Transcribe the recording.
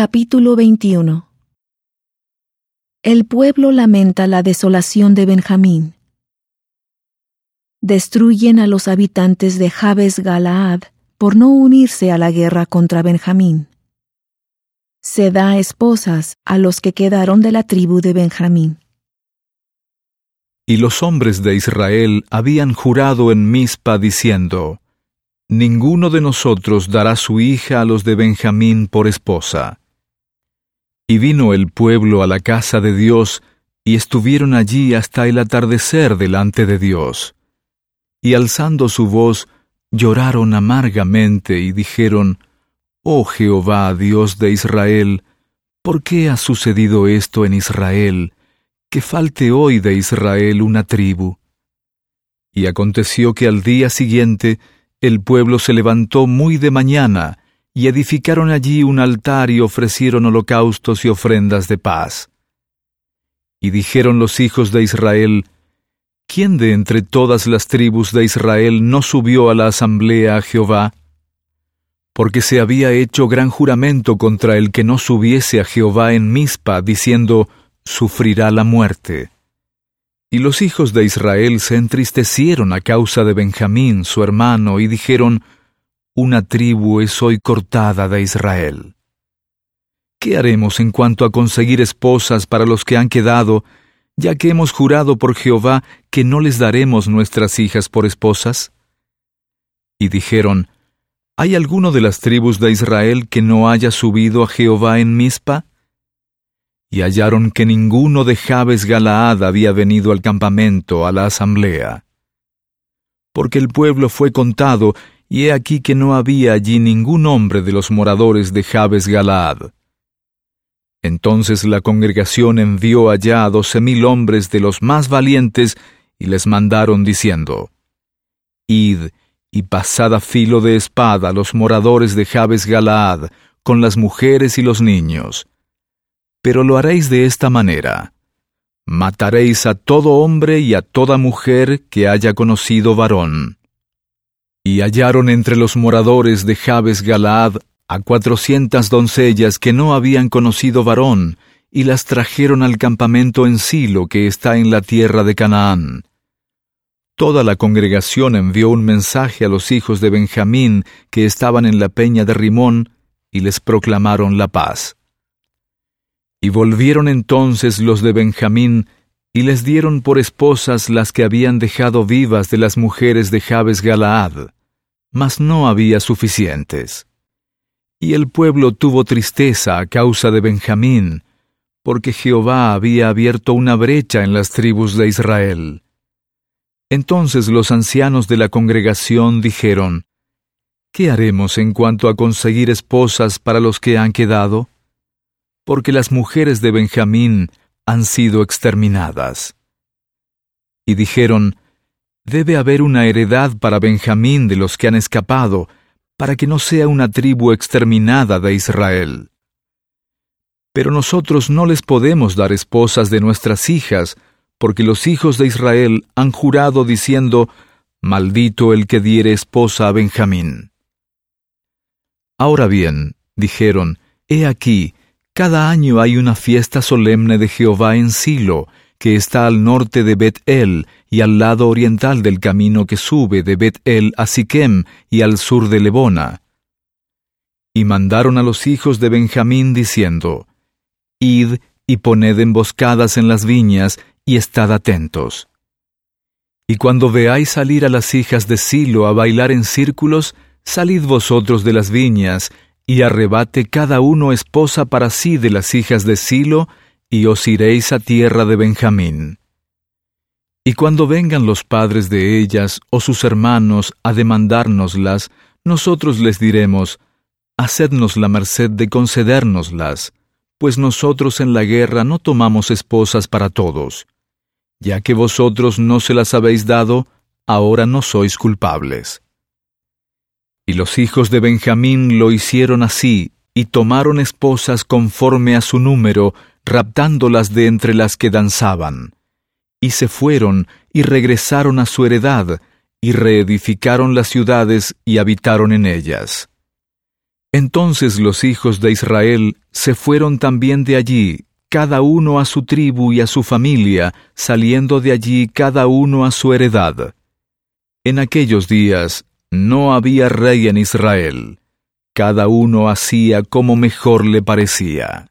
Capítulo 21 El pueblo lamenta la desolación de Benjamín. Destruyen a los habitantes de Jabes Galaad por no unirse a la guerra contra Benjamín. Se da esposas a los que quedaron de la tribu de Benjamín. Y los hombres de Israel habían jurado en Mizpa diciendo, Ninguno de nosotros dará su hija a los de Benjamín por esposa. Y vino el pueblo a la casa de Dios, y estuvieron allí hasta el atardecer delante de Dios. Y alzando su voz, lloraron amargamente y dijeron, Oh Jehová, Dios de Israel, ¿por qué ha sucedido esto en Israel, que falte hoy de Israel una tribu? Y aconteció que al día siguiente el pueblo se levantó muy de mañana, y edificaron allí un altar y ofrecieron holocaustos y ofrendas de paz. Y dijeron los hijos de Israel, ¿quién de entre todas las tribus de Israel no subió a la asamblea a Jehová? Porque se había hecho gran juramento contra el que no subiese a Jehová en Mizpa, diciendo, sufrirá la muerte. Y los hijos de Israel se entristecieron a causa de Benjamín, su hermano, y dijeron, Una tribu es hoy cortada de Israel. ¿Qué haremos en cuanto a conseguir esposas para los que han quedado, ya que hemos jurado por Jehová que no les daremos nuestras hijas por esposas? Y dijeron, ¿Hay alguno de las tribus de Israel que no haya subido a Jehová en Mizpa? y hallaron que ninguno de Jabes Galaad había venido al campamento, a la asamblea. Porque el pueblo fue contado, y he aquí que no había allí ningún hombre de los moradores de Jabes Galaad. Entonces la congregación envió allá doce mil hombres de los más valientes, y les mandaron diciendo, Id y pasad a filo de espada los moradores de Jabes Galaad, con las mujeres y los niños, pero lo haréis de esta manera. Mataréis a todo hombre y a toda mujer que haya conocido varón. Y hallaron entre los moradores de Jabes Galaad a cuatrocientas doncellas que no habían conocido varón, y las trajeron al campamento en Silo que está en la tierra de Canaán. Toda la congregación envió un mensaje a los hijos de Benjamín que estaban en la peña de Rimón, y les proclamaron la paz. Y volvieron entonces los de Benjamín, y les dieron por esposas las que habían dejado vivas de las mujeres de Jabes Galaad, mas no había suficientes. Y el pueblo tuvo tristeza a causa de Benjamín, porque Jehová había abierto una brecha en las tribus de Israel. Entonces los ancianos de la congregación dijeron, ¿Qué haremos en cuanto a conseguir esposas para los que han quedado? porque las mujeres de Benjamín han sido exterminadas. Y dijeron, Debe haber una heredad para Benjamín de los que han escapado, para que no sea una tribu exterminada de Israel. Pero nosotros no les podemos dar esposas de nuestras hijas, porque los hijos de Israel han jurado diciendo, Maldito el que diere esposa a Benjamín. Ahora bien, dijeron, He aquí, cada año hay una fiesta solemne de Jehová en Silo, que está al norte de Bet-El y al lado oriental del camino que sube de Bet-El a Siquem y al sur de Lebona. Y mandaron a los hijos de Benjamín diciendo, Id y poned emboscadas en las viñas y estad atentos. Y cuando veáis salir a las hijas de Silo a bailar en círculos, salid vosotros de las viñas y arrebate cada uno esposa para sí de las hijas de Silo, y os iréis a tierra de Benjamín. Y cuando vengan los padres de ellas o sus hermanos a demandárnoslas, nosotros les diremos, Hacednos la merced de concedérnoslas, pues nosotros en la guerra no tomamos esposas para todos. Ya que vosotros no se las habéis dado, ahora no sois culpables. Y los hijos de Benjamín lo hicieron así, y tomaron esposas conforme a su número, raptándolas de entre las que danzaban. Y se fueron y regresaron a su heredad, y reedificaron las ciudades y habitaron en ellas. Entonces los hijos de Israel se fueron también de allí, cada uno a su tribu y a su familia, saliendo de allí cada uno a su heredad. En aquellos días no había rey en Israel, cada uno hacía como mejor le parecía.